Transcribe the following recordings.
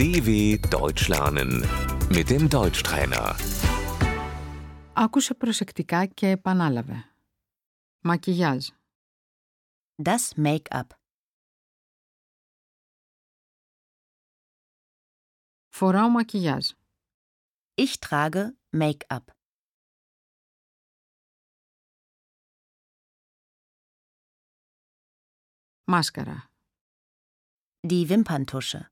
DW Deutsch lernen mit dem Deutschtrainer. Άκουσε προσεκτικά και επανάλαβε. Μακιγιάζ. Das Make-up. Φοράω μακιγιάζ. Ich trage Make-up. Μάσκαρα. Die Wimperntusche.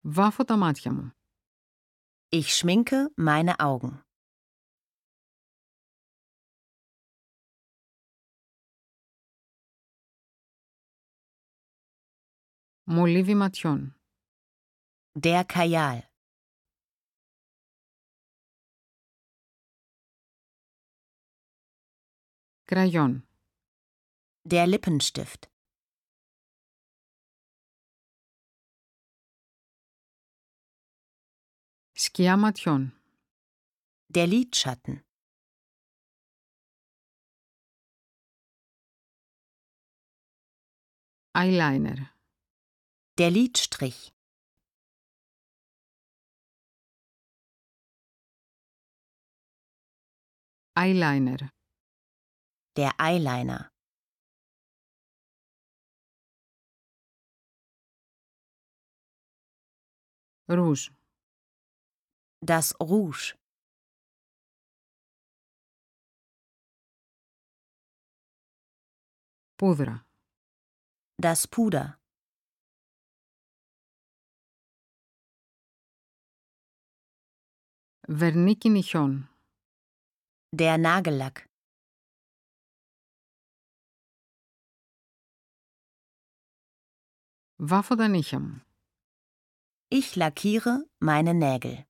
Βάφω τα μάτια μου. Ich schminke meine Augen. Μολύβι ματιών. Der Kajal. Κραγιόν. Der Lippenstift. Σκιά ματιών. Der Lidschatten. Eyeliner. Der Lidstrich. Eyeliner. Der Eyeliner. Ρούζ. Das Rouge. Πούδρα. Das Puder. Βερνίκι νυχιών. Der Nagellack. Βάφω τα νύχια μου. Ich lackiere meine Nägel.